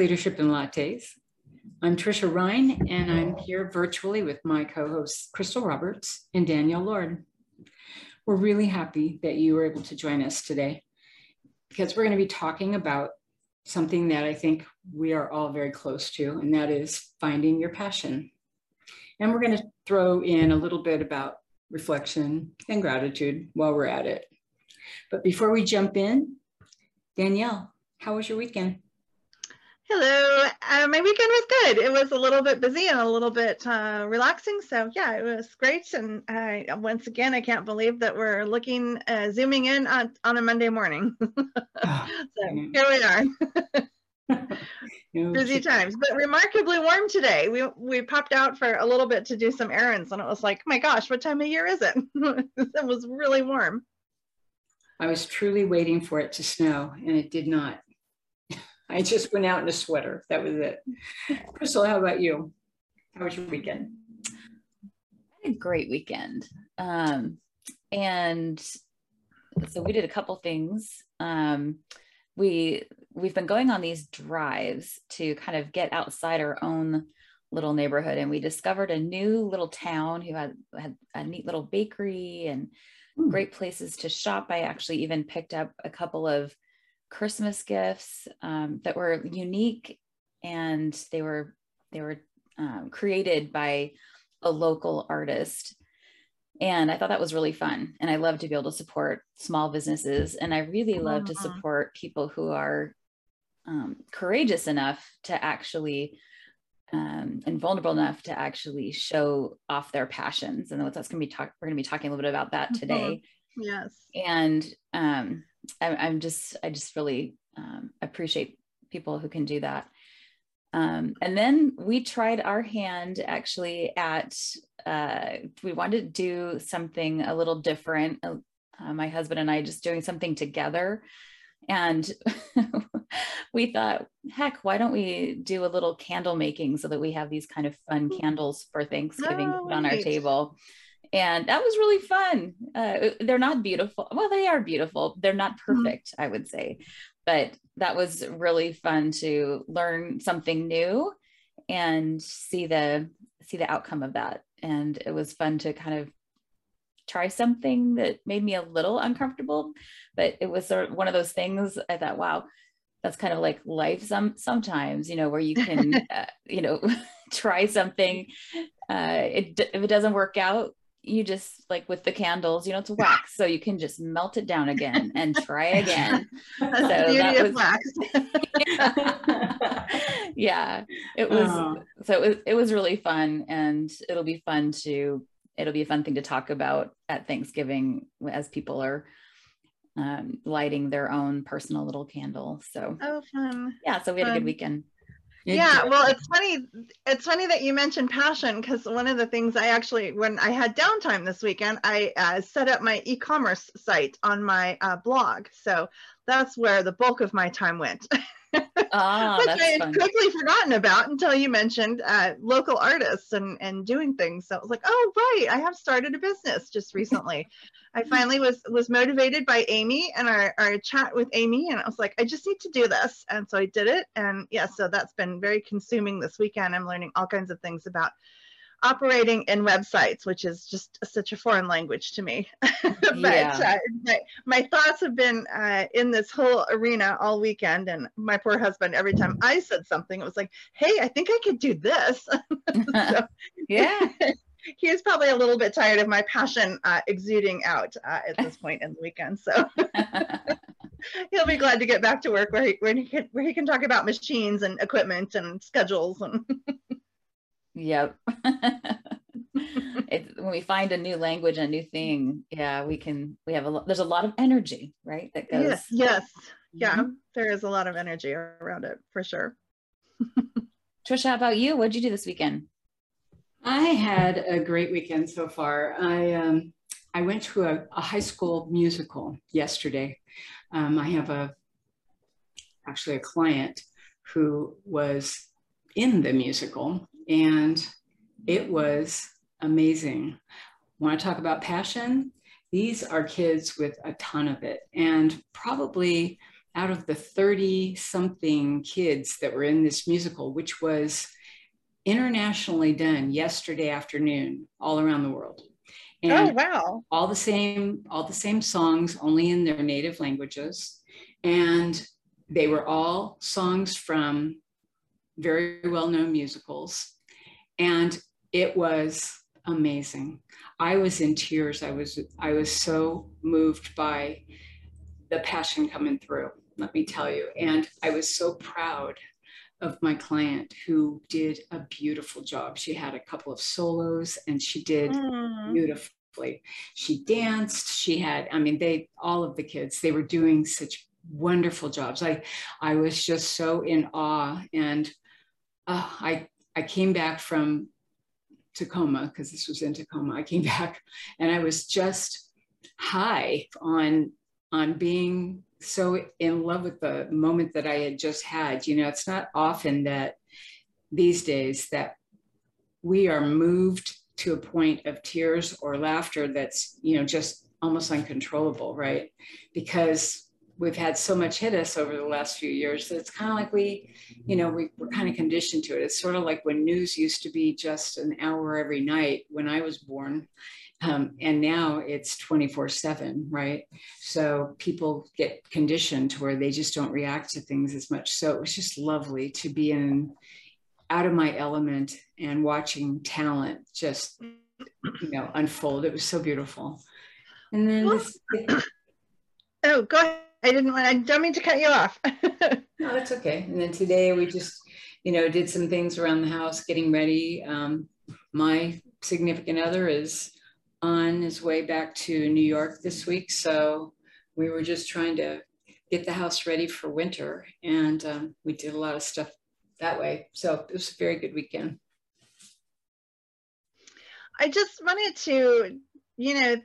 Leadership in Lattes. I'm Trisha Ryan, and I'm here virtually with my co hosts, Crystal Roberts and Danielle Lord. We're really happy that you were able to join us today because we're going to be talking about something that I think we are all very close to, and that is finding your passion. And we're going to throw in a little bit about reflection and gratitude while we're at it. But before we jump in, Danielle, how was your weekend? Hello. Uh, my weekend was good. It was a little bit busy and a little bit uh, relaxing. So yeah, it was great. And I, once again, I can't believe that we're looking, uh, zooming in on, on a Monday morning. So here we are. busy times, but remarkably warm today. We we popped out for a little bit to do some errands, and it was like, oh my gosh, what time of year is it? it was really warm. I was truly waiting for it to snow, and it did not. I just went out in a sweater. That was it. Crystal, how about you? How was your weekend? I had a great weekend. Um, and so we did a couple things. Um, we we've been going on these drives to kind of get outside our own little neighborhood and we discovered a new little town who had had a neat little bakery and mm. great places to shop i actually even picked up a couple of christmas gifts um, that were unique and they were they were um, created by a local artist and I thought that was really fun. And I love to be able to support small businesses. And I really love to uh-huh. support people who are um, courageous enough to actually um, and vulnerable enough to actually show off their passions. And that's going to be talk. We're going to be talking a little bit about that today. Yes. And um, I, am just, I just really um, appreciate people who can do that. Um, and then we tried our hand actually at, uh, we wanted to do something a little different. Uh, my husband and I just doing something together. And we thought, heck, why don't we do a little candle making so that we have these kind of fun candles for Thanksgiving oh, on our table? And that was really fun. Uh, they're not beautiful. Well, they are beautiful. They're not mm-hmm. perfect, mm-hmm. I would say but that was really fun to learn something new and see the see the outcome of that and it was fun to kind of try something that made me a little uncomfortable but it was sort of one of those things i thought wow that's kind of like life some sometimes you know where you can uh, you know try something uh it, if it doesn't work out you just like with the candles, you know, it's wax, so you can just melt it down again and try again. so that was wax. yeah, it was. Oh. So it was, it was really fun, and it'll be fun to. It'll be a fun thing to talk about at Thanksgiving as people are um, lighting their own personal little candle. So oh, fun! Yeah, so we had fun. a good weekend yeah well it's funny it's funny that you mentioned passion because one of the things i actually when i had downtime this weekend i uh, set up my e-commerce site on my uh, blog. So that's where the bulk of my time went ah, which I had fun. quickly forgotten about until you mentioned uh, local artists and, and doing things. So I was like, oh right, I have started a business just recently. I finally was was motivated by Amy and our, our chat with Amy, and I was like, I just need to do this, and so I did it. And yeah, so that's been very consuming this weekend. I'm learning all kinds of things about operating in websites, which is just such a foreign language to me. but yeah. uh, my, my, thoughts have been uh, in this whole arena all weekend. And my poor husband, every time I said something, it was like, hey, I think I could do this. so, yeah. he is probably a little bit tired of my passion uh, exuding out uh, at this point in the weekend. So he'll be glad to get back to work where he, where he can where he can talk about machines and equipment and schedules and Yep. it, when we find a new language, a new thing, yeah, we can, we have a lot, there's a lot of energy, right? That goes. Yes. Yes. Yeah. Mm-hmm. There is a lot of energy around it for sure. Trisha, how about you? What'd you do this weekend? I had a great weekend so far. I, um, I went to a, a high school musical yesterday. Um, I have a, actually a client who was in the musical and it was amazing. Want to talk about passion? These are kids with a ton of it. And probably out of the 30 something kids that were in this musical, which was internationally done yesterday afternoon all around the world. Oh, and oh wow. All the same, all the same songs, only in their native languages. And they were all songs from very well-known musicals. And it was amazing. I was in tears. I was I was so moved by the passion coming through, let me tell you. And I was so proud of my client who did a beautiful job. She had a couple of solos and she did mm. beautifully. She danced, she had, I mean, they, all of the kids, they were doing such wonderful jobs. I, I was just so in awe. And uh, I, I came back from Tacoma because this was in Tacoma. I came back and I was just high on, on being so in love with the moment that I had just had. You know, it's not often that these days that we are moved to a point of tears or laughter that's, you know, just almost uncontrollable, right? Because we've had so much hit us over the last few years that it's kind of like we, you know, we, we're kind of conditioned to it. It's sort of like when news used to be just an hour every night when I was born. Um, and now it's 24 7, right? So people get conditioned to where they just don't react to things as much. So it was just lovely to be in out of my element and watching talent just, you know, unfold. It was so beautiful. And then this. Oh, go ahead. I didn't want, I don't mean to cut you off. no, that's okay. And then today we just, you know, did some things around the house, getting ready. Um, my significant other is on his way back to New York this week. So we were just trying to get the house ready for winter. And um, we did a lot of stuff that way. So it was a very good weekend. I just wanted to, you know,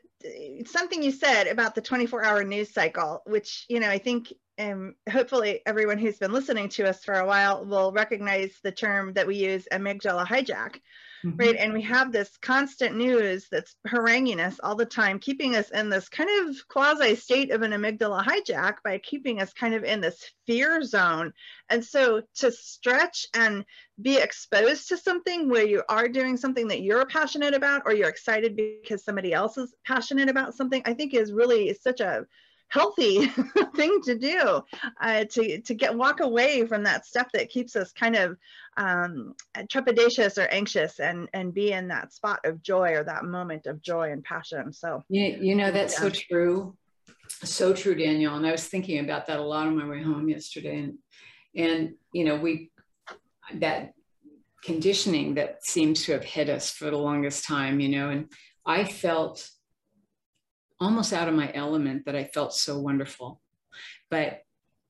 something you said about the 24 hour news cycle, which, you know, I think um, hopefully everyone who's been listening to us for a while will recognize the term that we use amygdala hijack, mm-hmm. right? And we have this constant news that's haranguing us all the time, keeping us in this kind of quasi state of an amygdala hijack by keeping us kind of in this fear zone. And so to stretch and be exposed to something where you are doing something that you're passionate about or you're excited because somebody else is passionate about something, I think is really such a healthy thing to do uh, to, to get walk away from that stuff that keeps us kind of um, trepidatious or anxious and and be in that spot of joy or that moment of joy and passion. So you, you know that's yeah. so true. So true Danielle and i was thinking about that a lot on my way home yesterday. And and you know we that conditioning that seems to have hit us for the longest time you know and i felt almost out of my element that I felt so wonderful. But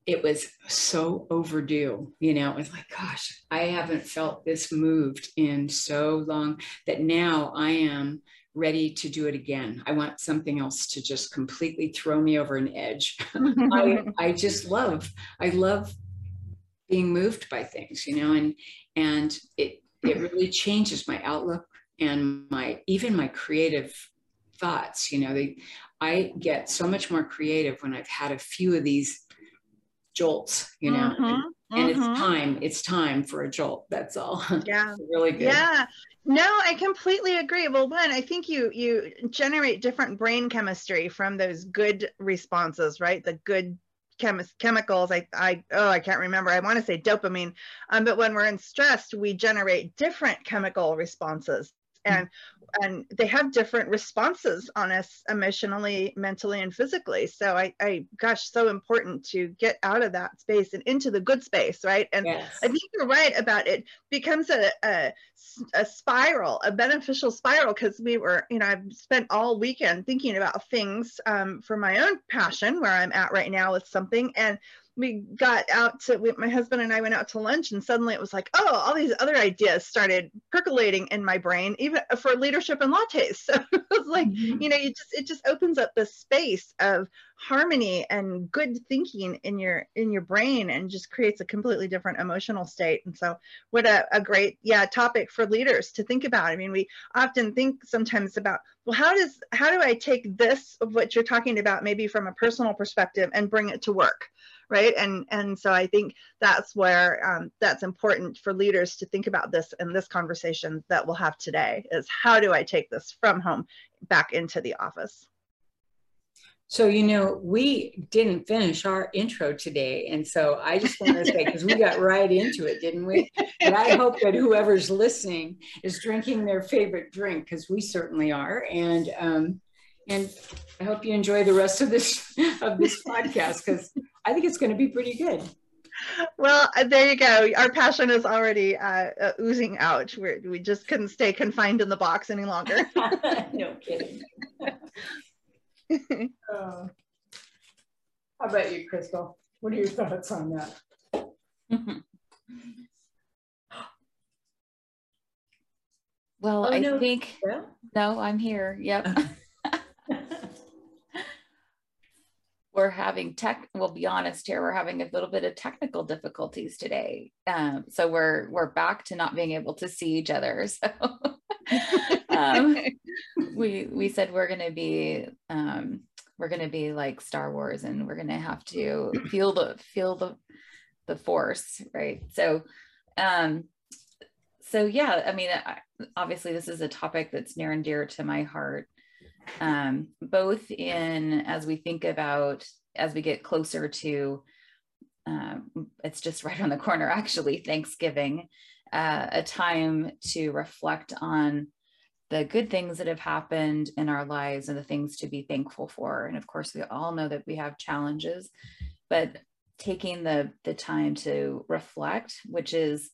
it was so overdue, you know, it was like, gosh, I haven't felt this moved in so long that now I am ready to do it again. I want something else to just completely throw me over an edge. I, I just love, I love being moved by things, you know, and and it it really changes my outlook and my even my creative thoughts you know they i get so much more creative when i've had a few of these jolts you know mm-hmm, and, mm-hmm. it's time it's time for a jolt that's all. Yeah. Really good. Yeah. No i completely agree. Well one i think you you generate different brain chemistry from those good responses right? The good Chemi- chemicals I, I oh i can't remember. I want to say dopamine. Um, but when we're in stress we generate different chemical responses. And and they have different responses on us emotionally mentally and physically. So i i gosh so important to get out of that space and into the good space right? And yes. i think you're right about it. Becomes a, a, a spiral a beneficial spiral because we were you know i've spent all weekend thinking about things um, for my own passion where i'm at right now with something. And we got out to we, my husband and I went out to lunch and suddenly it was like oh all these other ideas started percolating in my brain even for leadership and lattes. So it was like mm-hmm. you know you just it just opens up the space of harmony and good thinking in your in your brain and just creates a completely different emotional state. And so what a, a great yeah topic for leaders to think about. I mean we often think sometimes about well how does how do i take this of what you're talking about maybe from a personal perspective and bring it to work right and and so i think that's where um, that's important for leaders to think about this in this conversation that we'll have today is how do i take this from home back into the office so, you know, we didn't finish our intro today. And so I just want to say, because we got right into it, didn't we? But I hope that whoever's listening is drinking their favorite drink, because we certainly are. And, um, and I hope you enjoy the rest of this of this podcast because I think it's going to be pretty good. Well, uh, there you go. Our passion is already uh, uh, oozing out. We're, we just couldn't stay confined in the box any longer. no kidding. uh, how about you, Crystal? What are your thoughts on that? well, oh, I no. think yeah. no, I'm here. Yep. We're having tech we'll be honest here we're having a little bit of technical difficulties today um, so we're we're back to not being able to see each other so um, we we said we're going to be um, we're going to be like Star Wars, and we're going to have to feel the feel the the force, right? So, um, so yeah, I mean, obviously, this is a topic that's near and dear to my heart. Um, both in as we think about as we get closer to um, it's just right on the corner actually thanksgiving uh, a time to reflect on the good things that have happened in our lives and the things to be thankful for. And of course, we all know that we have challenges, but taking the the time to reflect, which is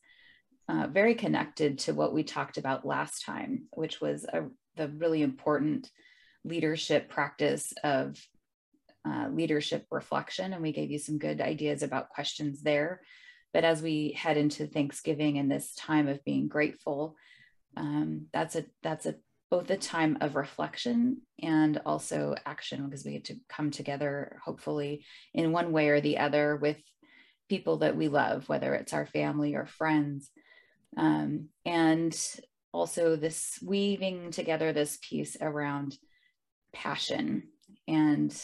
uh, very connected to what we talked about last time, which was a, the really important leadership practice of uh, leadership reflection. And we gave you some good ideas about questions there. But as we head into Thanksgiving and this time of being grateful, um, that's a that's a both a time of reflection and also action because we get to come together hopefully in one way or the other with people that we love whether it's our family or friends um, and also this weaving together this piece around passion and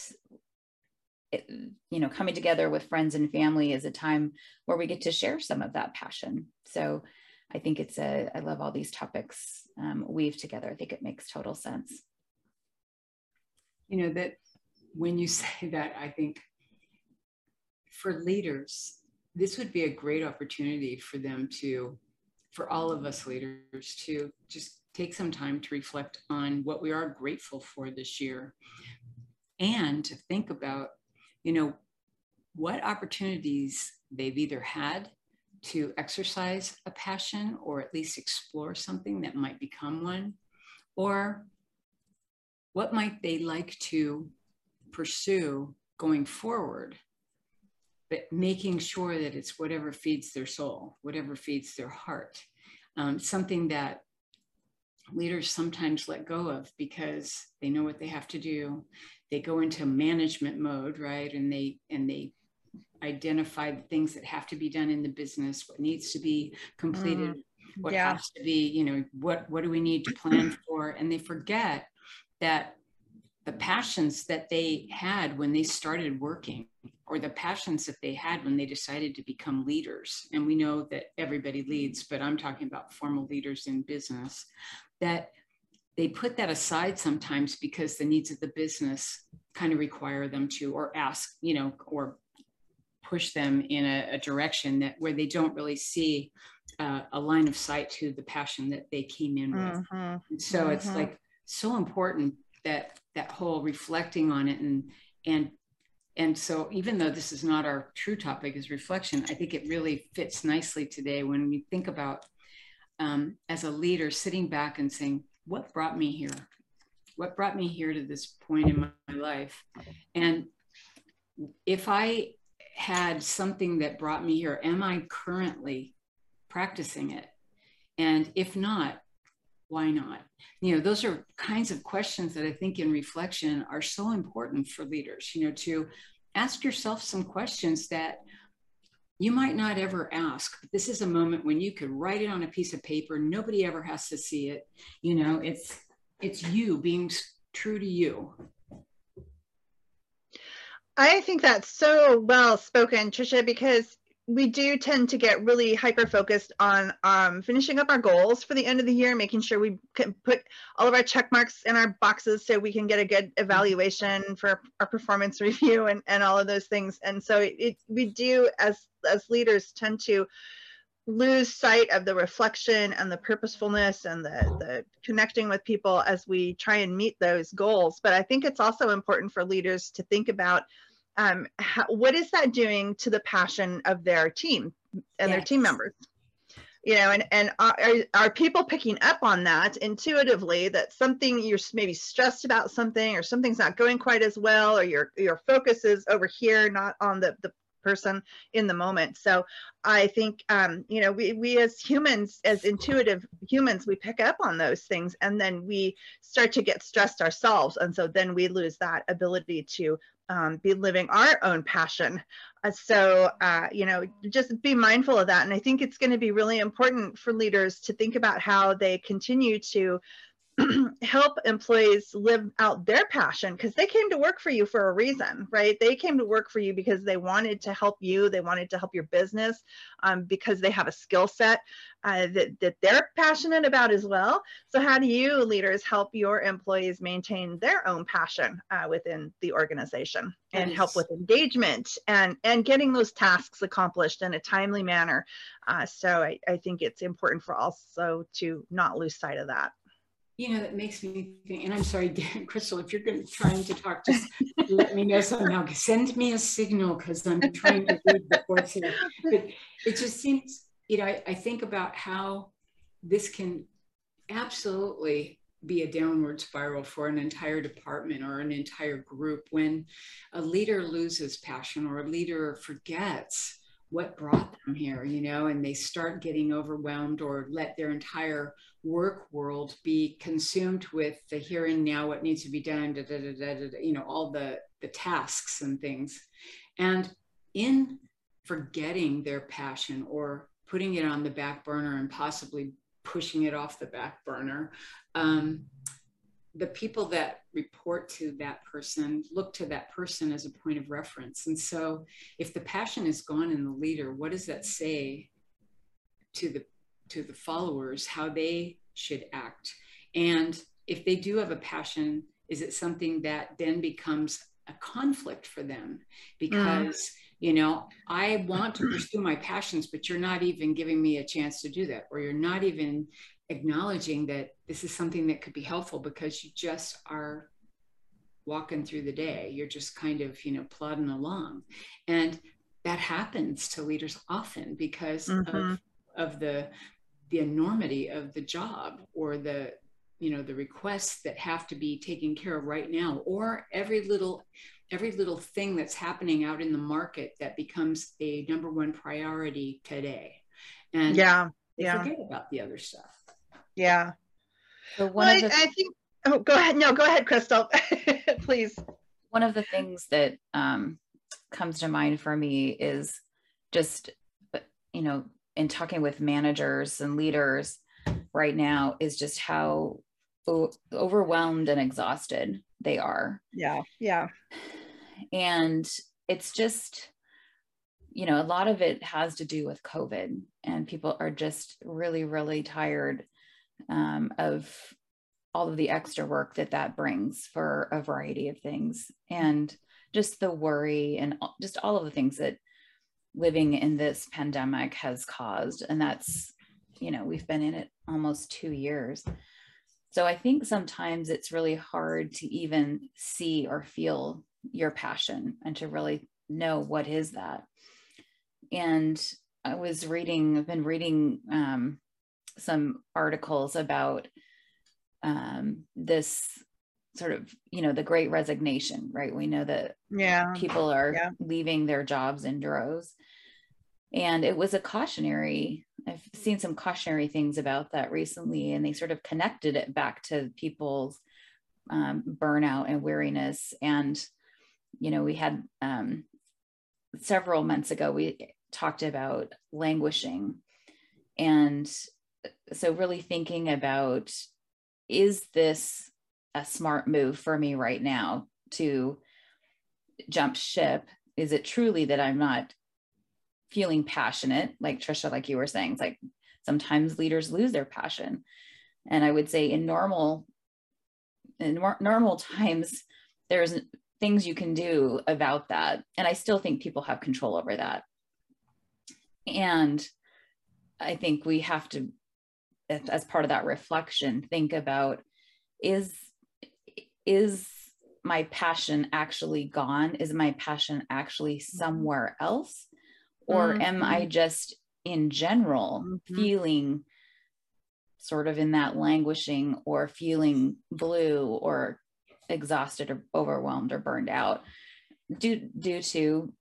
it, you know coming together with friends and family is a time where we get to share some of that passion so I think it's a, I love all these topics um, weave together. I think it makes total sense. You know, that when you say that, I think for leaders, this would be a great opportunity for them to, for all of us leaders, to just take some time to reflect on what we are grateful for this year and to think about, you know, what opportunities they've either had to exercise a passion or at least explore something that might become one? Or what might they like to pursue going forward? But making sure that it's whatever feeds their soul, whatever feeds their heart, um, something that leaders sometimes let go of because they know what they have to do. They go into management mode, right? And they and they identify the things that have to be done in the business, what needs to be completed, mm, what yeah. has to be, you know, what what do we need to plan for? And they forget that the passions that they had when they started working or the passions that they had when they decided to become leaders and we know that everybody leads but i'm talking about formal leaders in business that they put that aside sometimes because the needs of the business kind of require them to or ask you know or push them in a, a direction that where they don't really see uh, a line of sight to the passion that they came in with. Mm-hmm. So mm-hmm. it's like so important that that whole reflecting on it and and and so even though this is not our true topic is reflection i think it really fits nicely today when we think about um, as a leader sitting back and saying what brought me here what brought me here to this point in my life and if i had something that brought me here? Am I currently practicing it? And if not, why not? You know, those are kinds of questions that I think in reflection are so important for leaders, you know, to ask yourself some questions that you might not ever ask, but this is a moment when you could write it on a piece of paper. Nobody ever has to see it. You know, it's it's you being true to you I think that's so well spoken, Trisha, because we do tend to get really hyper focused on um, finishing up our goals for the end of the year, making sure we can put all of our check marks in our boxes so we can get a good evaluation for our performance review and, and all of those things. And so it, it, we do, as as leaders, tend to lose sight of the reflection and the purposefulness and the, the connecting with people as we try and meet those goals. But I think it's also important for leaders to think about um, how, what is that doing to the passion of their team and yes. their team members? You know, and and are, are people picking up on that intuitively that something you're maybe stressed about something or something's not going quite as well or your your focus is over here, not on the the person in the moment. So I think, um, you know, we, we as humans, as intuitive humans, we pick up on those things and then we start to get stressed ourselves. And so then we lose that ability to um, be living our own passion. Uh, so, uh, you know, just be mindful of that. And I think it's going to be really important for leaders to think about how they continue to help employees live out their passion because they came to work for you for a reason, right? They came to work for you because they wanted to help you, they wanted to help your business um, because they have a skill set uh, that, that they're passionate about as well. So, how do you leaders help your employees maintain their own passion uh, within the organization and help with engagement and, and getting those tasks accomplished in a timely manner? Uh, so, I, I think it's important for also to not lose sight of that you know, that makes me think, and I'm sorry, Crystal, if you're going to trying to talk, just let me know somehow. Send me a signal because I'm trying to read the course here. But it just seems, you know, I, I think about how this can absolutely be a downward spiral for an entire department or an entire group when a leader loses passion or a leader forgets what brought them here, you know, and they start getting overwhelmed or let their entire work world be consumed with the here and now, what needs to be done, da, da, da, da da, you know, all the, the tasks and things. And in forgetting their passion or putting it on the back burner and possibly pushing it off the back burner, um, the people that report to that person look to that person as a point of reference. And so if the passion is gone in the leader, what does that say to the to the followers how they should act? And if they do have a passion, is it something that then becomes a conflict for them? Because mm. you know, I want to pursue my passions, but you're not even giving me a chance to do that, or you're not even acknowledging that this is something that could be helpful because you just are walking through the day. You're just kind of you know plodding along. And that happens to leaders often because mm-hmm. of of the the enormity of the job or the you know the requests that have to be taken care of right now or every little every little thing that's happening out in the market that becomes a number one priority today. And yeah yeah. forget about the other stuff yeah. So one well, of the, I, I think. Oh, go ahead. No, go ahead, Crystal. Please. One of the things that um, comes to mind for me is just, you know, in talking with managers and leaders right now, is just how overwhelmed and exhausted they are. Yeah. Yeah. And it's just, you know, a lot of it has to do with COVID, and people are just really, really tired um, of all of the extra work that that brings for a variety of things. And just the worry and just all of the things that living in this pandemic has caused. And that's you know we've been in it almost 2 years. So i think sometimes it's really hard to even see or feel your passion and to really know what is that. And i was reading i've been reading um, some articles about um, this sort of you know the great resignation right? We know that yeah. people are yeah. leaving their jobs in droves. And it was a cautionary i've seen some cautionary things about that recently and they sort of connected it back to people's um, burnout and weariness. And you know we had um, several months ago we talked about languishing. And so really thinking about is this a smart move for me right now to jump ship? Is it truly that I'm not feeling passionate, like Trisha, like you were saying? It's like sometimes leaders lose their passion. And I would say in normal, in normal times, there's things you can do about that. And I still think people have control over that. And I think we have to, as part of that reflection, think about is is my passion actually gone? Is my passion actually mm-hmm. somewhere else? Or mm-hmm. am I just in general mm-hmm. feeling sort of in that languishing or feeling blue or exhausted or overwhelmed or burned out due due to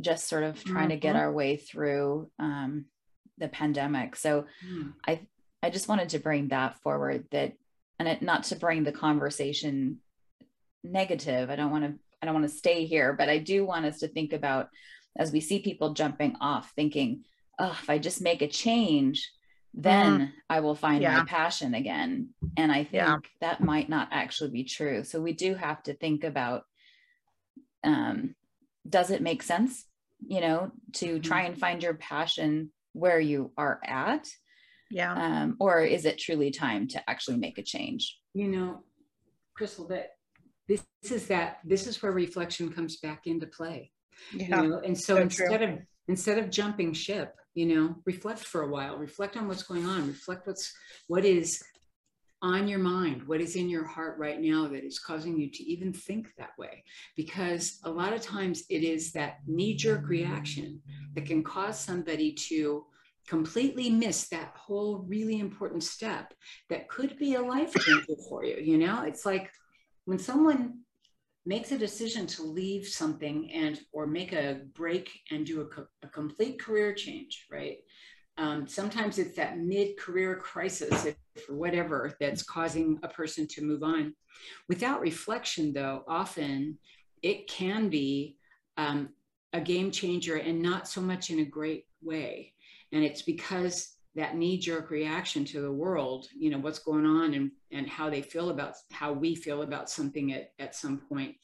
just sort of trying mm-hmm. to get mm-hmm. our way through um, the pandemic. So mm. I I just wanted to bring that forward that and it, not to bring the conversation negative. I don't want to I don't want to stay here, but I do want us to think about as we see people jumping off thinking, oh, if I just make a change, then mm-hmm. I will find yeah. my passion again. And I think yeah. that might not actually be true. So we do have to think about um, does it make sense, you know, to mm-hmm. try and find your passion where you are at? Yeah. Um, or is it truly time to actually make a change? You know, Crystal, that this is that this is where reflection comes back into play. Yeah. You know? And so, so instead true. of instead of jumping ship, you know, reflect for a while, reflect on what's going on, reflect what's what is on your mind, what is in your heart right now that is causing you to even think that way. Because a lot of times it is that knee jerk reaction that can cause somebody to completely miss that whole really important step that could be a life changer for you. You know, it's like when someone makes a decision to leave something and or make a break and do a, a complete career change right? Um, sometimes it's that mid-career crisis for whatever that's causing a person to move on. Without reflection though often it can be um, a game changer and not so much in a great way and it's because that knee jerk reaction to the world, you know, what's going on and, and how they feel about how we feel about something at, at some point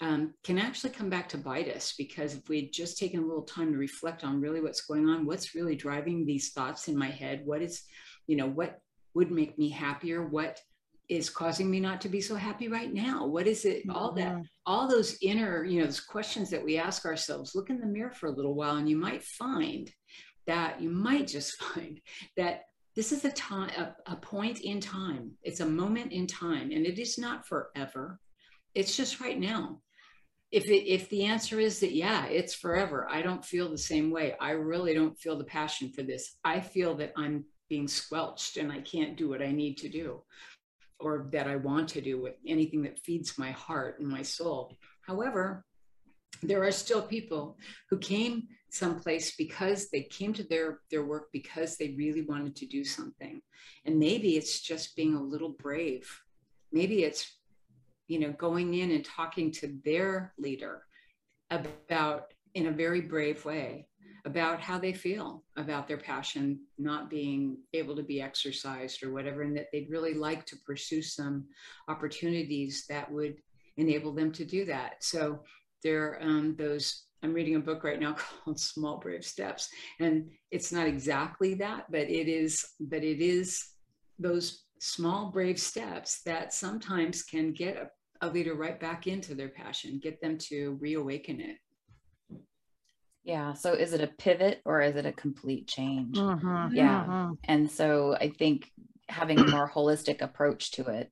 um, can actually come back to bite us because if we'd just taken a little time to reflect on really what's going on, what's really driving these thoughts in my head, what is, you know, what would make me happier, what is causing me not to be so happy right now what is it all that mm-hmm. all those inner you know those questions that we ask ourselves look in the mirror for a little while and you might find that you might just find that this is a time a, a, point in time. It's a moment in time and it is not forever. It's just right now. If it, if the answer is that yeah it's forever i don't feel the same way. I really don't feel the passion for this. I feel that i'm being squelched and i can't do what i need to do or that i want to do with anything that feeds my heart and my soul. However there are still people who came someplace because they came to their their work because they really wanted to do something. And maybe it's just being a little brave. Maybe it's you know going in and talking to their leader about in a very brave way about how they feel about their passion not being able to be exercised or whatever and that they'd really like to pursue some opportunities that would enable them to do that. So there um, those I'm reading a book right now called Small Brave Steps. And it's not exactly that, but it is, but it is those small brave steps that sometimes can get a, a leader right back into their passion, get them to reawaken it. Yeah. So is it a pivot or is it a complete change? Mm-hmm. Yeah. Mm-hmm. And so I think having a more holistic approach to it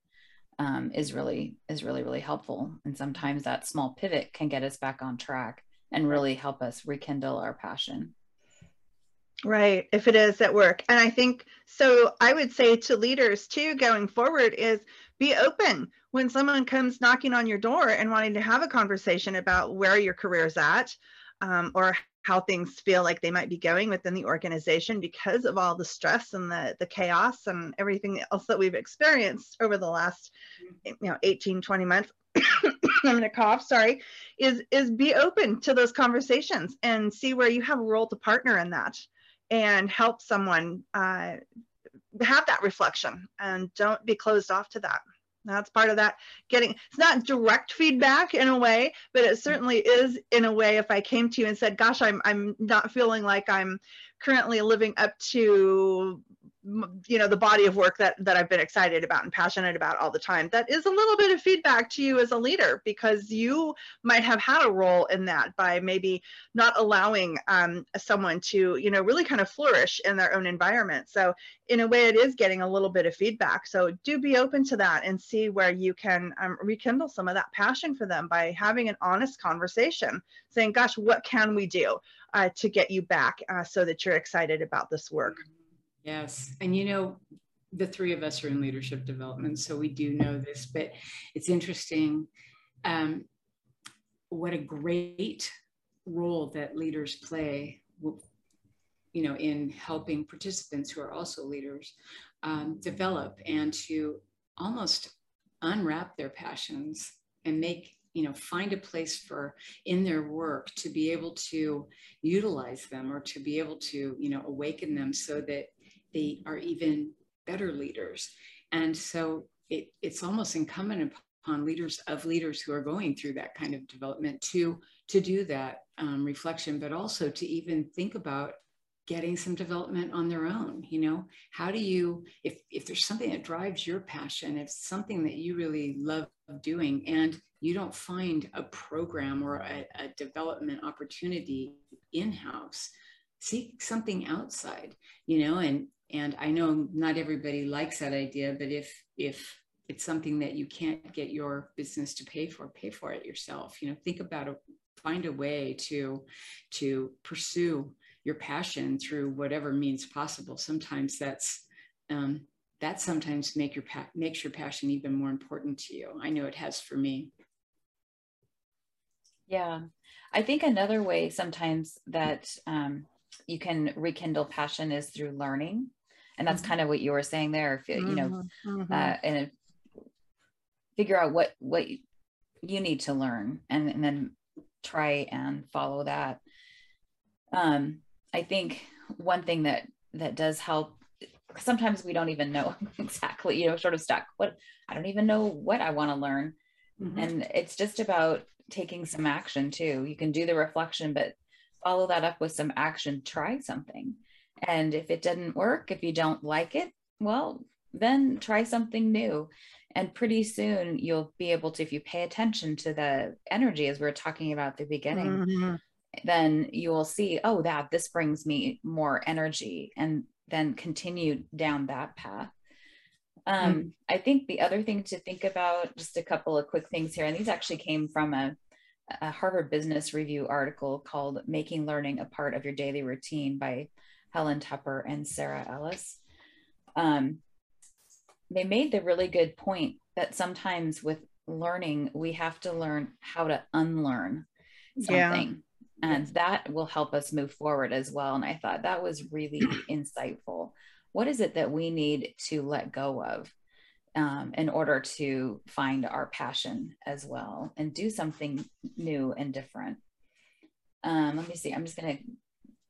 um, is really is really really helpful. And sometimes that small pivot can get us back on track and really help us rekindle our passion. Right, if it is at work. And I think so, I would say to leaders too going forward is be open when someone comes knocking on your door and wanting to have a conversation about where your career is at um, or how things feel like they might be going within the organization because of all the stress and the, the chaos and everything else that we've experienced over the last you know 18 20 months I'm gonna cough, sorry, is is be open to those conversations and see where you have a role to partner in that and help someone uh, have that reflection and don't be closed off to that. that's part of that getting it's not direct feedback in a way but it certainly is in a way if i came to you and said gosh i'm i'm not feeling like i'm currently living up to you know the body of work that that I've been excited about and passionate about all the time that is a little bit of feedback to you as a leader because you might have had a role in that by maybe not allowing um, someone to you know really kind of flourish in their own environment. So in a way it is getting a little bit of feedback. So do be open to that and see where you can um, rekindle some of that passion for them by having an honest conversation saying gosh what can we do uh, to get you back uh, so that you're excited about this work Yes. And you know, the three of us are in leadership development, so we do know this, but it's interesting um, what a great role that leaders play, you know, in helping participants who are also leaders um, develop and to almost unwrap their passions and make you know find a place for in their work to be able to utilize them or to be able to you know awaken them so that they are even better leaders. And so it, it's almost incumbent upon leaders of leaders who are going through that kind of development to to do that um, reflection, but also to even think about getting some development on their own you know how do you if if there's something that drives your passion if something that you really love doing and you don't find a program or a, a development opportunity in-house seek something outside you know and and i know not everybody likes that idea but if if it's something that you can't get your business to pay for pay for it yourself. You know think about it find a way to to pursue your passion through whatever means possible. Sometimes that's um, that sometimes make your pa- makes your passion even more important to you. I know it has for me. Yeah. I think another way sometimes that um, you can rekindle passion is through learning and that's mm-hmm. kind of what you were saying there if you know mm-hmm. mm-hmm. uh, and figure out what what you need to learn and, and then try and follow that um i think one thing that that does help sometimes we don't even know exactly you know sort of stuck what i don't even know what i want to learn mm-hmm. and it's just about taking some action too you can do the reflection but follow that up with some action try something and if it doesn't work, if you don't like it, well, then try something new. And pretty soon you'll be able to, if you pay attention to the energy, as we were talking about at the beginning, mm-hmm. then you will see, oh, that this brings me more energy and then continue down that path. Um, mm I think the other thing to think about, just a couple of quick things here, and these actually came from a, a Harvard Business Review article called Making Learning a Part of Your Daily Routine by Helen Tupper and Sarah Ellis. Um, they made the really good point that sometimes with learning, we have to learn how to unlearn something. Yeah. And that will help us move forward as well. And I thought that was really insightful. What is it that we need to let go of um, in order to find our passion as well and do something new and different? Um, let me see. I'm just going to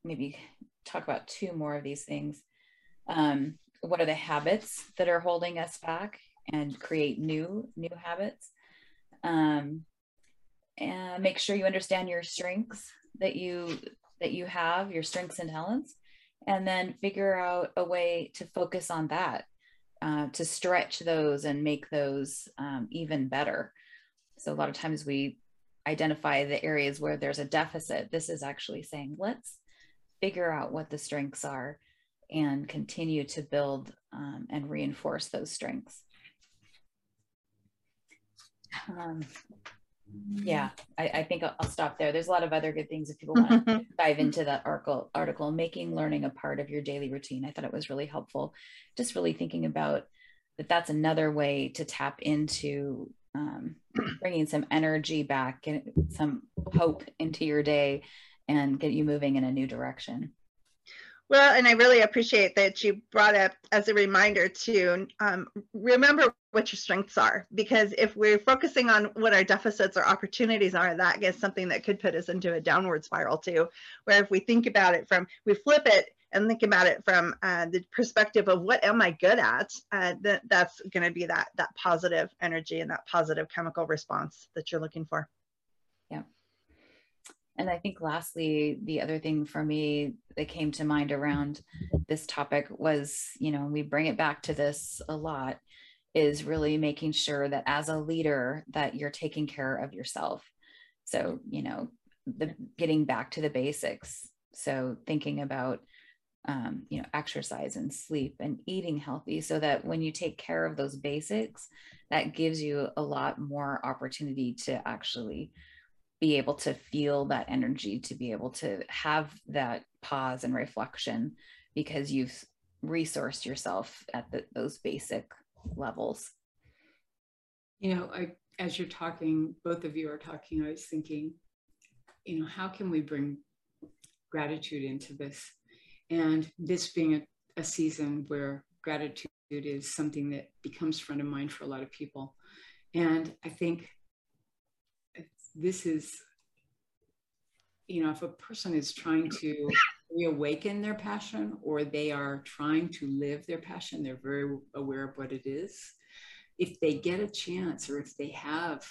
maybe talk about two more of these things. Um, what are the habits that are holding us back and create new new habits? Um, and make sure you understand your strengths that you that you have, your strengths and talents, and then figure out a way to focus on that, uh, to stretch those and make those um, even better. So a lot of times we identify the areas where there's a deficit. This is actually saying let's figure out what the strengths are and continue to build um, and reinforce those strengths. Um, yeah, I, I think I'll, I'll, stop there. There's a lot of other good things if people want to dive into that article, article, making learning a part of your daily routine. I thought it was really helpful. Just really thinking about that that's another way to tap into um, bringing some energy back and some hope into your day and get you moving in a new direction. Well, and I really appreciate that you brought up as a reminder to um, remember what your strengths are, because if we're focusing on what our deficits or opportunities are, that is something that could put us into a downward spiral too. Where if we think about it from, we flip it and think about it from uh, the perspective of what am I good at, uh, that that's going to be that that positive energy and that positive chemical response that you're looking for. And I think lastly, the other thing for me that came to mind around this topic was, you know, we bring it back to this a lot is really making sure that as a leader that you're taking care of yourself. So, you know, the getting back to the basics. So thinking about um, you know, exercise and sleep and eating healthy so that when you take care of those basics, that gives you a lot more opportunity to actually be able to feel that energy, to be able to have that pause and reflection because you've resourced yourself at the, those basic levels. You know, I, as you're talking, both of you are talking, I was thinking, you know, how can we bring gratitude into this? And this being a, a season where gratitude is something that becomes front of mind for a lot of people. And I think this is, you know, if a person is trying to reawaken their passion or they are trying to live their passion, they're very aware of what it is. If they get a chance or if they have,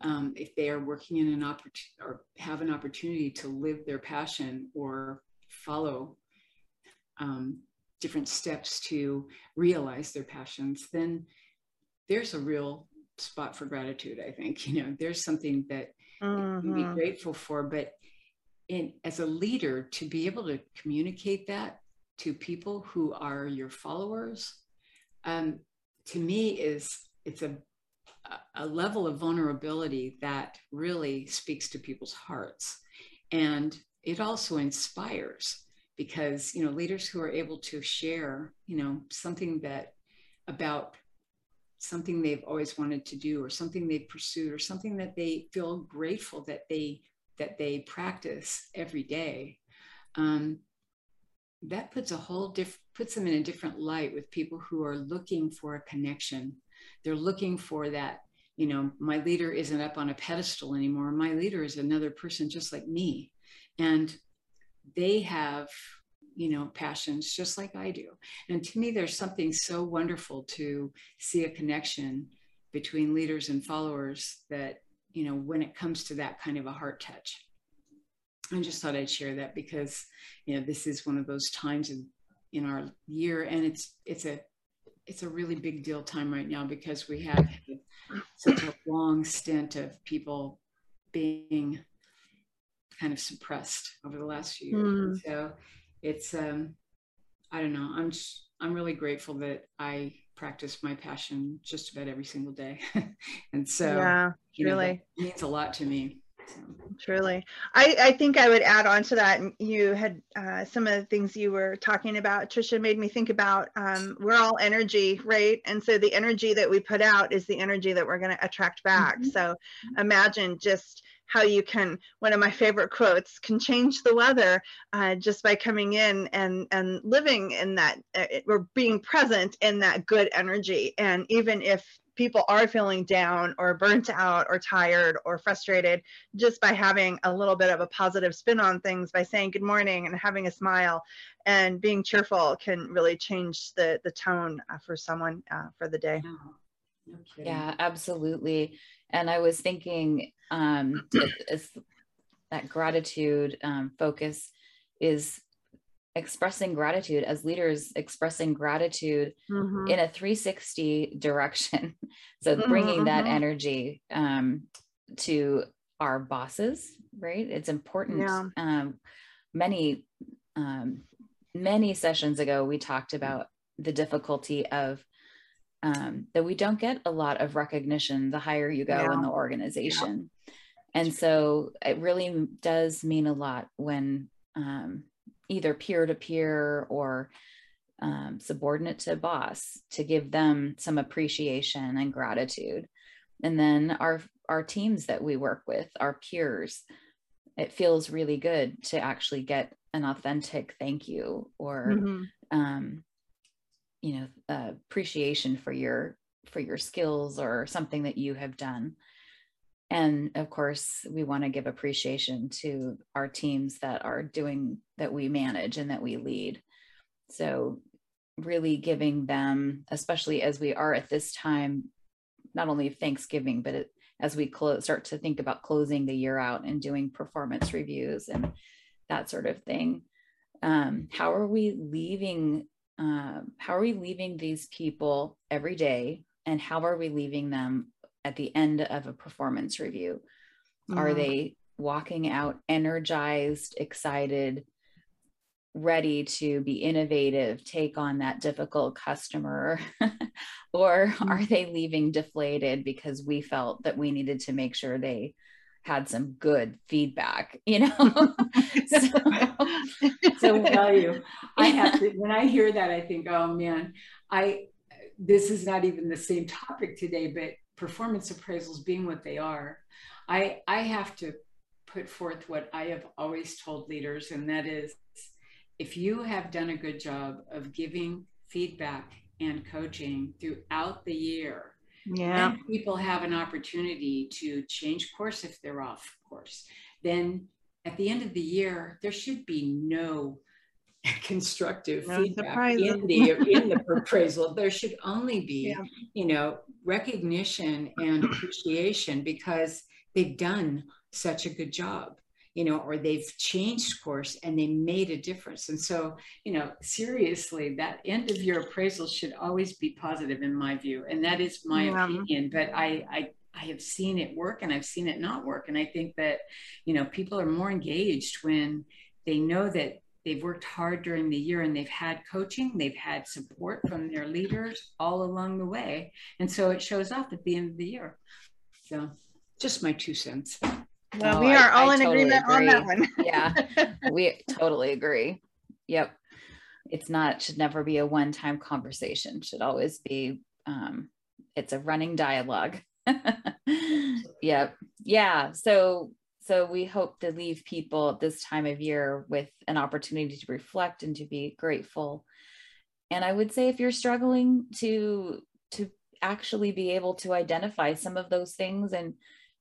um, if they are working in an opportunity or have an opportunity to live their passion or follow um, different steps to realize their passions, then there's a real spot for gratitude. I think you know there's something that mm-hmm. be grateful for, but in as a leader to be able to communicate that to people who are your followers, um, to me is it's a a level of vulnerability that really speaks to people's hearts and it also inspires because you know leaders who are able to share you know something that about something they've always wanted to do or something they've pursued or something that they feel grateful that they that they practice every day. Um, that puts a whole diff puts them in a different light with people who are looking for a connection. They're looking for that you know my leader isn't up on a pedestal anymore. My leader is another person just like me. And they have you know passions just like i do and to me there's something so wonderful to see a connection between leaders and followers that you know when it comes to that kind of a heart touch i just thought i'd share that because you know this is one of those times in, in our year and it's it's a it's a really big deal time right now because we have such a long stint of people being kind of suppressed over the last few years. Mm. So it's um, I don't know. I'm just, I'm really grateful that I practice my passion just about every single day, and so yeah, really means a lot to me. So. Truly, I, I think I would add on to that. You had uh, some of the things you were talking about, Trisha, made me think about um, we're all energy, right? And so the energy that we put out is the energy that we're going to attract back. Mm-hmm. So imagine just how you can one of my favorite quotes can change the weather uh, just by coming in and and living in that uh, or being present in that good energy. And even if people are feeling down or burnt out or tired or frustrated just by having a little bit of a positive spin on things by saying good morning and having a smile and being cheerful can really change the the tone uh, for someone uh, for the day okay. yeah absolutely and i was thinking um, that gratitude um, focus is expressing gratitude as leaders expressing gratitude mm-hmm. in a 360 direction so mm-hmm. bringing that mm-hmm. energy um, to our bosses right it's important yeah. um, many um, many sessions ago we talked about the difficulty of um, that we don't get a lot of recognition the higher you go yeah. in the organization. Yeah. And so it really does mean a lot when um, either peer to peer or um, subordinate to boss to give them some appreciation and gratitude. And then our our teams that we work with, our peers, it feels really good to actually get an authentic thank you or mm-hmm. um, you know uh, appreciation for your for your skills or something that you have done and of course we want to give appreciation to our teams that are doing that we manage and that we lead So, really giving them, especially as we are at this time, not only Thanksgiving, but it, as we close, start to think about closing the year out and doing performance reviews and that sort of thing. Um, how are we leaving? Uh, how are we leaving these people every day, and how are we leaving them at the end of a performance review? Mm-hmm. Are they walking out energized, excited, ready to be innovative, take on that difficult customer? or mm-hmm. are they leaving deflated because we felt that we needed to make sure they had some good feedback, you know? so, so tell you, I have to, when I hear that, I think, oh man, I, this is not even the same topic today, but performance appraisals being what they are, I, I have to put forth what I have always told leaders, and that is if you have done a good job of giving feedback and coaching throughout the year, yeah. people have an opportunity to change course if they're off course. Then at the end of the year, there should be no constructive no feedback in the in the appraisal. There should only be, yeah. you know, recognition and appreciation because they've done such a good job you know, or they've changed course and they made a difference. And so, you know, seriously, that end of your appraisal should always be positive in my view. And that is my yeah. opinion. But I, I I have seen it work and I've seen it not work. And I think that, you know, people are more engaged when they know that they've worked hard during the year and they've had coaching, they've had support from their leaders all along the way. And so it shows up at the end of the year. So just my two cents. Well, we are I, all I in totally agreement agree. on that one. yeah, we totally agree. Yep. It's not, should never be a one time conversation, should always be, um, it's a running dialogue. yep. Yeah. So, so we hope to leave people at this time of year with an opportunity to reflect and to be grateful. And I would say if you're struggling to, to actually be able to identify some of those things and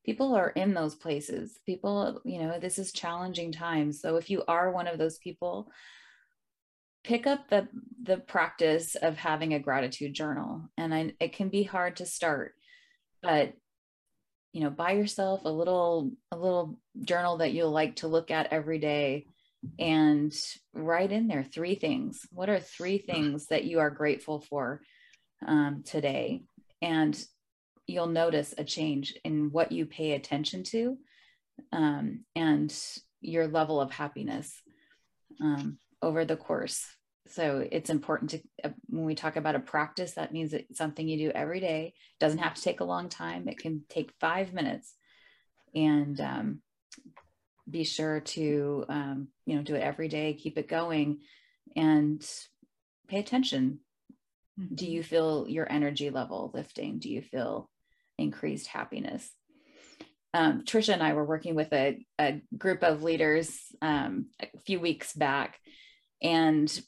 people are in those places. People you know this is challenging times. So if you are one of those people pick up the the practice of having a gratitude journal. And I, it can be hard to start but you know buy yourself a little a little journal that you'll like to look at every day and write in there three things. What are three things that you are grateful for um, today? And you'll notice a change in what you pay attention to um, and your level of happiness um, over the course. So it's important to, uh, when we talk about a practice, that means it's something you do every day. It doesn't have to take a long time. It can take five minutes and um, be sure to, um, you know, do it every day, keep it going and pay attention. Mm-hmm. Do you feel your energy level lifting? Do you feel increased happiness. Um, Trisha and I were working with a, a group of leaders um, a few weeks back, and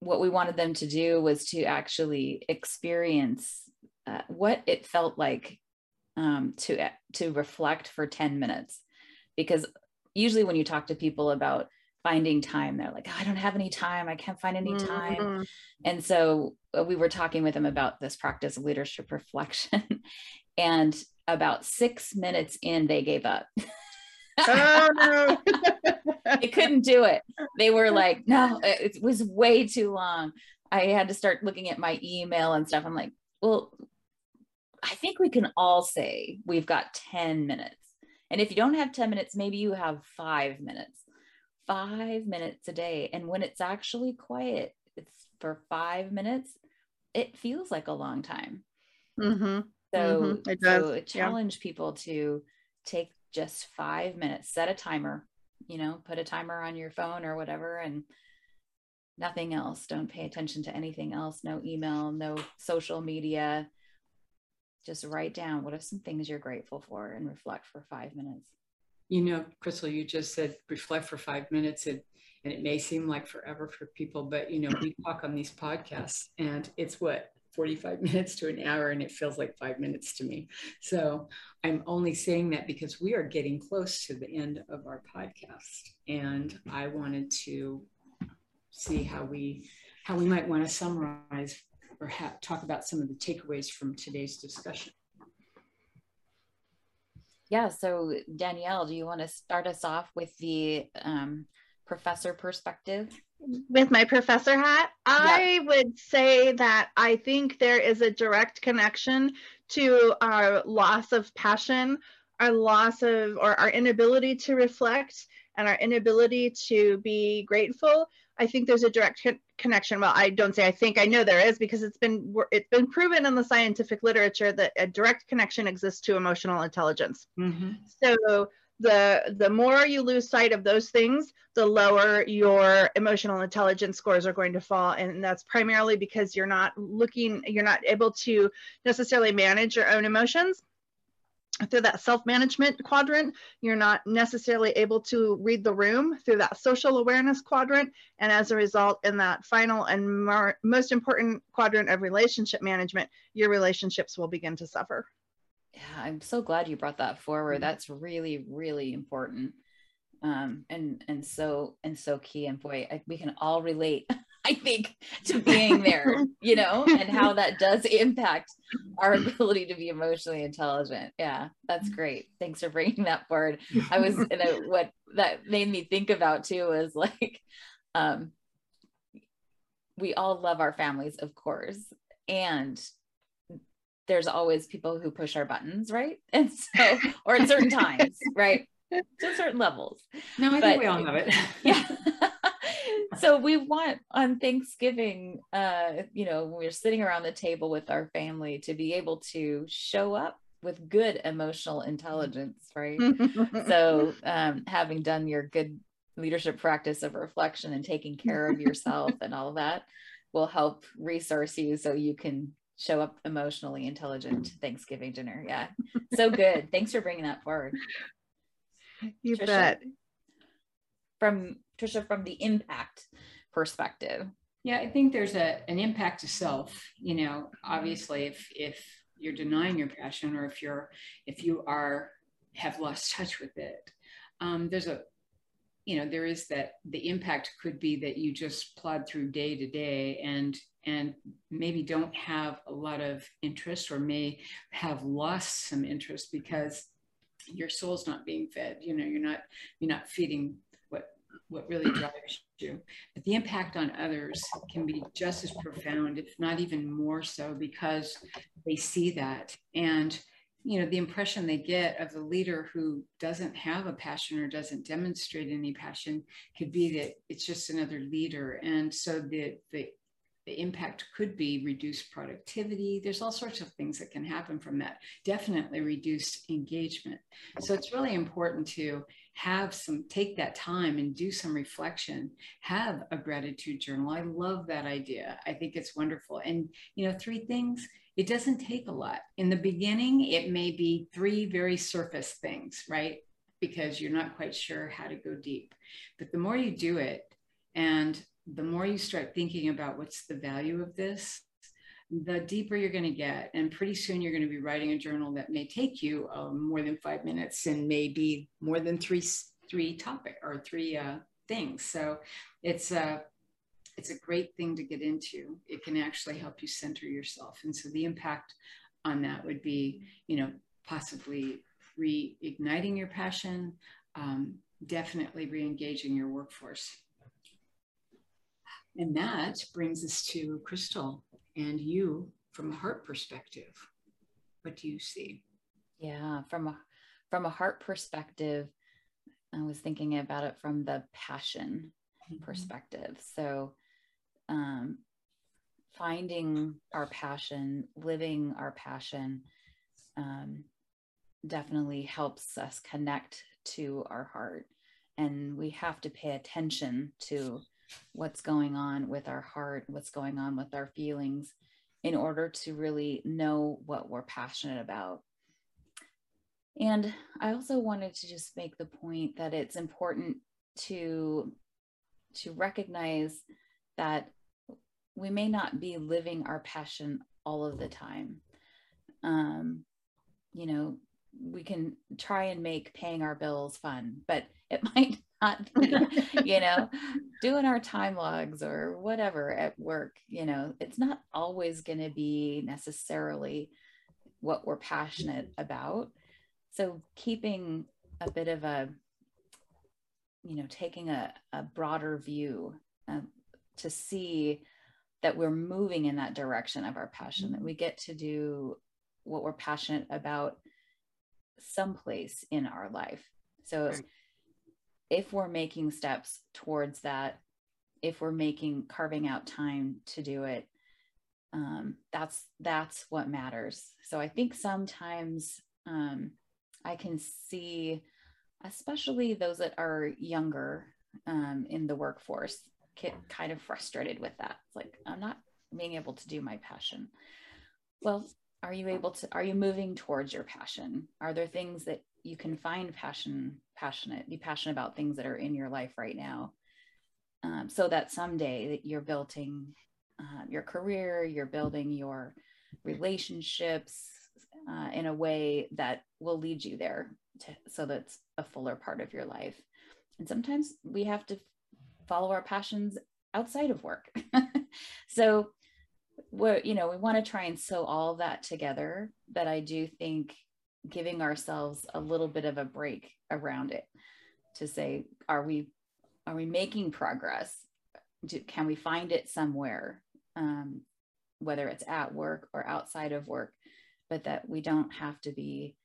what we wanted them to do was to actually experience uh, what it felt like um, to to reflect for 10 minutes because usually when you talk to people about finding time they're like oh, i don't have any time i can't find any time mm-hmm. and so uh, we were talking with them about this practice of leadership reflection and about six minutes in, they gave up. oh. No they couldn't do it. They were like no it was way too long. I had to start looking at my email and stuff. I'm like well i think we can all say we've got 10 minutes. And if you don't have 10 minutes maybe you have five minutes. Five minutes a day. And when it's actually quiet it's for five minutes it feels like a long time. Mm-hmm. So, mm-hmm. it so challenge yeah. people to take just five minutes, set a timer, you know, put a timer on your phone or whatever, and nothing else. Don't pay attention to anything else. No email, no social media. Just write down what are some things you're grateful for and reflect for five minutes. You know, Crystal, you just said reflect for five minutes. And and it may seem like forever for people, but you know, we talk on these podcasts and it's what 45 minutes to an hour and it feels like five minutes to me. So I'm only saying that because we are getting close to the end of our podcast and I wanted to see how we how we might want to summarize or ha- talk about some of the takeaways from today's discussion. Yeah, so Danielle, do you want to start us off with the um, professor perspective? With my professor hat, I would say that I think there is a direct connection to our loss of passion, our loss of, or our inability to reflect, and our inability to be grateful. I think there's a direct con- connection. Well, I don't say I think I know there is because it's been it's been proven in the scientific literature that a direct connection exists to emotional intelligence. Mm-hmm. So the the more you lose sight of those things the lower your emotional intelligence scores are going to fall. And that's primarily because you're not looking you're not able to necessarily manage your own emotions. Through that self-management quadrant you're not necessarily able to read the room through that social awareness quadrant. And as a result in that final and most important quadrant of relationship management your relationships will begin to suffer yeah i'm so glad you brought that forward. Mm-hmm. that's really really important. Um and and so and so key and boy I, we can all relate i think to being there you know and how that does impact our ability to be emotionally intelligent. Yeah that's great. Thanks for bringing that forward. I was and I, what that made me think about too was like um we all love our families of course and there's always people who push our buttons, right? And so, or at certain times, right? To certain levels. No, I but, think we all have it. yeah. so we want on Thanksgiving, uh, you know, when we're sitting around the table with our family to be able to show up with good emotional intelligence, right? so um, having done your good leadership practice of reflection and taking care of yourself and all of that will help resource you so you can show up emotionally intelligent Thanksgiving dinner. Yeah. So good. Thanks for bringing that forward. You Trisha, bet. From Trisha, from the impact perspective. Yeah, I think there's a an impact to self. You know, obviously if if you're denying your passion or if you're if you are have lost touch with it, um, there's a you know there is that the impact could be that you just plod through day to day and and maybe don't have a lot of interest or may have lost some interest because your soul's not being fed. You know you're not you're not feeding what what really drives you. But the impact on others can be just as profound if not even more so because they see that. And you know the impression they get of the leader who doesn't have a passion or doesn't demonstrate any passion could be that it's just another leader and so the the the impact could be reduced productivity. There's all sorts of things that can happen from that. Definitely reduced engagement. So it's really important to have some, take that time and do some reflection, have a gratitude journal. I love that idea. I think it's wonderful. And, you know, three things, it doesn't take a lot. In the beginning, it may be three very surface things, right? Because you're not quite sure how to go deep. But the more you do it, and the more you start thinking about what's the value of this, the deeper you're going to get. And pretty soon you're going to be writing a journal that may take you um, more than five minutes and maybe more than three three topic or three uh, things. So it's a it's a great thing to get into. It can actually help you center yourself. And so the impact on that would be, you know, possibly reigniting your passion, um, definitely re-engaging your workforce. And that brings us to Crystal and you from a heart perspective. What do you see? Yeah, from a from a heart perspective, I was thinking about it from the passion mm-hmm. perspective. So um, finding our passion, living our passion, um, definitely helps us connect to our heart. And we have to pay attention to what's going on with our heart, what's going on with our feelings, in order to really know what we're passionate about. And I also wanted to just make the point that it's important to to recognize that we may not be living our passion all of the time. Um, you know, we can try and make paying our bills fun, but it might not you know. doing our time logs or whatever at work, you know, it's not always going to be necessarily what we're passionate about. So keeping a bit of a, you know, taking a, a broader view um, to see that we're moving in that direction of our passion, that we get to do what we're passionate about someplace in our life. So right. if we're making steps towards that, if we're making carving out time to do it, um, that's that's what matters. So I think sometimes um, I can see, especially those that are younger um, in the workforce, get kind of frustrated with that. It's like I'm not being able to do my passion. Well, are you able to? Are you moving towards your passion? Are there things that you can find passion, passionate, be passionate about things that are in your life right now, um, so that someday that you're building uh, your career, you're building your relationships uh, in a way that will lead you there to, so that's a fuller part of your life. And sometimes we have to follow our passions outside of work. so what you know, we want to try and sew all that together, but I do think giving ourselves a little bit of a break around it to say, are we are we making progress? Do, can we find it somewhere um, whether it's at work or outside of work, but that we don't have to be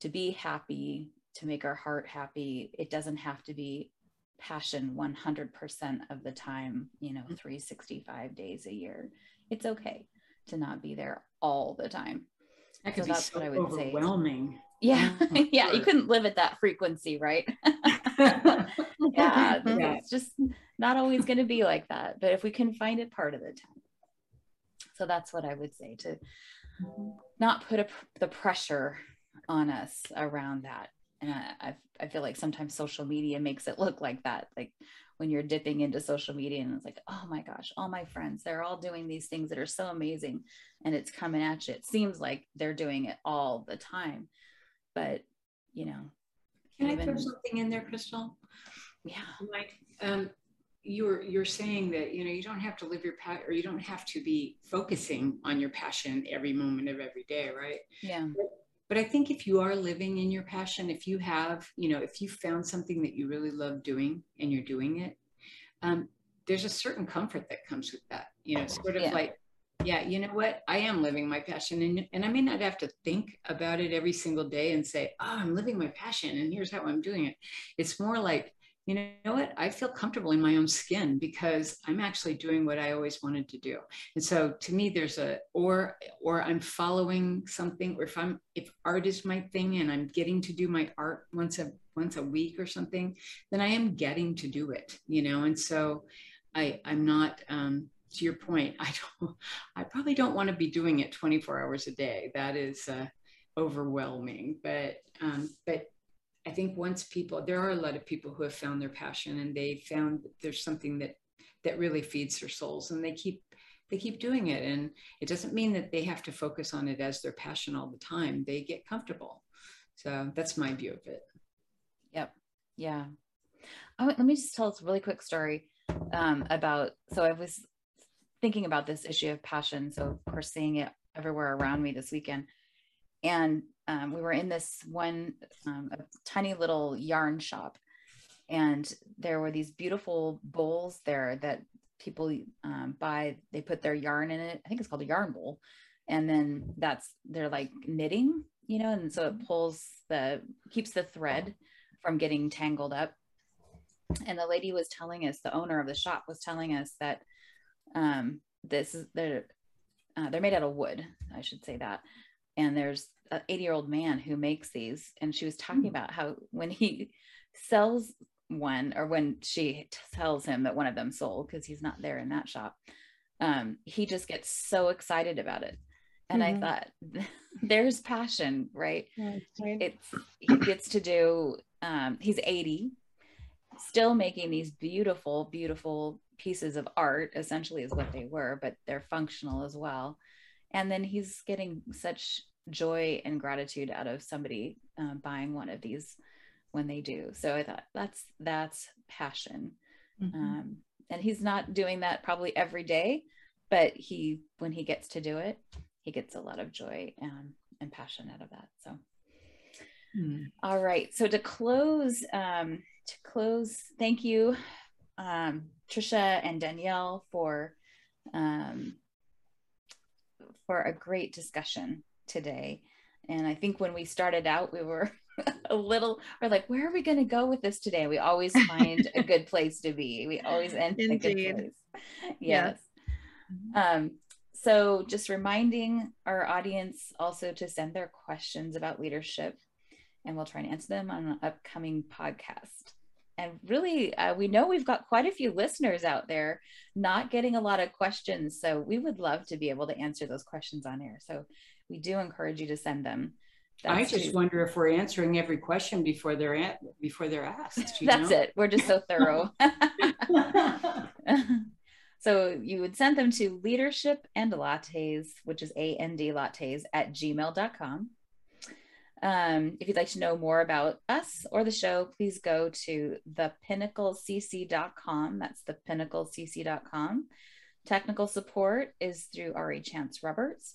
to be happy, to make our heart happy. It doesn't have to be passion 100% of the time, you know, mm-hmm. 365 days a year. It's okay to not be there all the time. That could so that's so what I would overwhelming. say. Yeah. Yeah. You couldn't live at that frequency, right? yeah. yeah. It's just not always going to be like that. But if we can find it part of the time, so that's what I would say to not put a, the pressure on us around that. And I, I feel like sometimes social media makes it look like that. Like when you're dipping into social media and it's like, oh my gosh, all my friends, they're all doing these things that are so amazing and it's coming at you. It seems like they're doing it all the time. But, you know, can even, I throw something in there, Crystal? Yeah. Like, um, you're you're saying that you know you don't have to live your passion or you don't have to be focusing on your passion every moment of every day right yeah but, but i think if you are living in your passion if you have you know if you found something that you really love doing and you're doing it um, there's a certain comfort that comes with that you know sort of yeah. like yeah you know what i am living my passion and, and i may not have to think about it every single day and say oh i'm living my passion and here's how i'm doing it it's more like you know what? I feel comfortable in my own skin because i'm actually doing what i always wanted to do. And so to me there's a or or i'm following something or if i'm if art is my thing and i'm getting to do my art once a once a week or something then i am getting to do it you know? And so i i'm not um to your point i don't i probably don't want to be doing it 24 hours a day. That is uh overwhelming but um but I think once people, there are a lot of people who have found their passion and they found there's something that that really feeds their souls, and they keep they keep doing it. And it doesn't mean that they have to focus on it as their passion all the time. They get comfortable. So that's my view of it. Yep. Yeah. Oh, let me just tell a really quick story um, about. So I was thinking about this issue of passion. So of course, seeing it everywhere around me this weekend, and um, we were in this one um, tiny little yarn shop. And there were these beautiful bowls there that people um, buy. They put their yarn in it. I think it's called a yarn bowl. And then that's they're like knitting you know and so it pulls the keeps the thread from getting tangled up. And the lady was telling us the owner of the shop was telling us that um, this is they're uh, they're made out of wood i should say that and there's an 80 year old man who makes these and she was talking mm. about how when he sells one or when she tells him that one of them sold because he's not there in that shop um, he just gets so excited about it and mm-hmm. i thought there's passion right? right it's he gets to do um, he's 80 still making these beautiful beautiful pieces of art essentially is what they were but they're functional as well and then he's getting such joy and gratitude out of somebody uh, buying one of these when they do so i thought that's that's passion mm-hmm. um, and he's not doing that probably every day, but he, when he gets to do it, he gets a lot of joy and, and passion out of that. So, mm. all right. So to close, um, to close, thank you, um, Trisha and Danielle for um, for a great discussion today. And I think when we started out, we were a little, we're like, where are we going to go with this today? We always find a good place to be. We always end in a good place. Yes. yes. Um, so just reminding our audience also to send their questions about leadership and we'll try and answer them on an upcoming podcast and really uh, we know we've got quite a few listeners out there not getting a lot of questions so we would love to be able to answer those questions on air so we do encourage you to send them that's I just too. wonder if we're answering every question before they're at, before they're asked. That's know? it. We're just so thorough. so you would send them to leadership and lattes, which is A N D lattes at gmail.com. Um, if you'd like to know more about us or the show, please go to thepinnaclecc.com. That's thepinnaclecc.com. Technical support is through Ari Chance Roberts.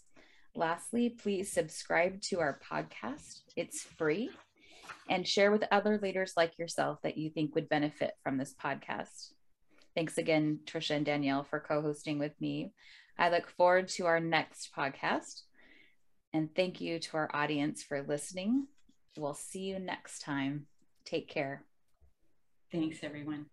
Lastly, please subscribe to our podcast. It's free and share with other leaders like yourself that you think would benefit from this podcast. Thanks again, Trisha and Danielle, for co hosting with me. I look forward to our next podcast. And thank you to our audience for listening. We'll see you next time. Take care. Thanks, everyone.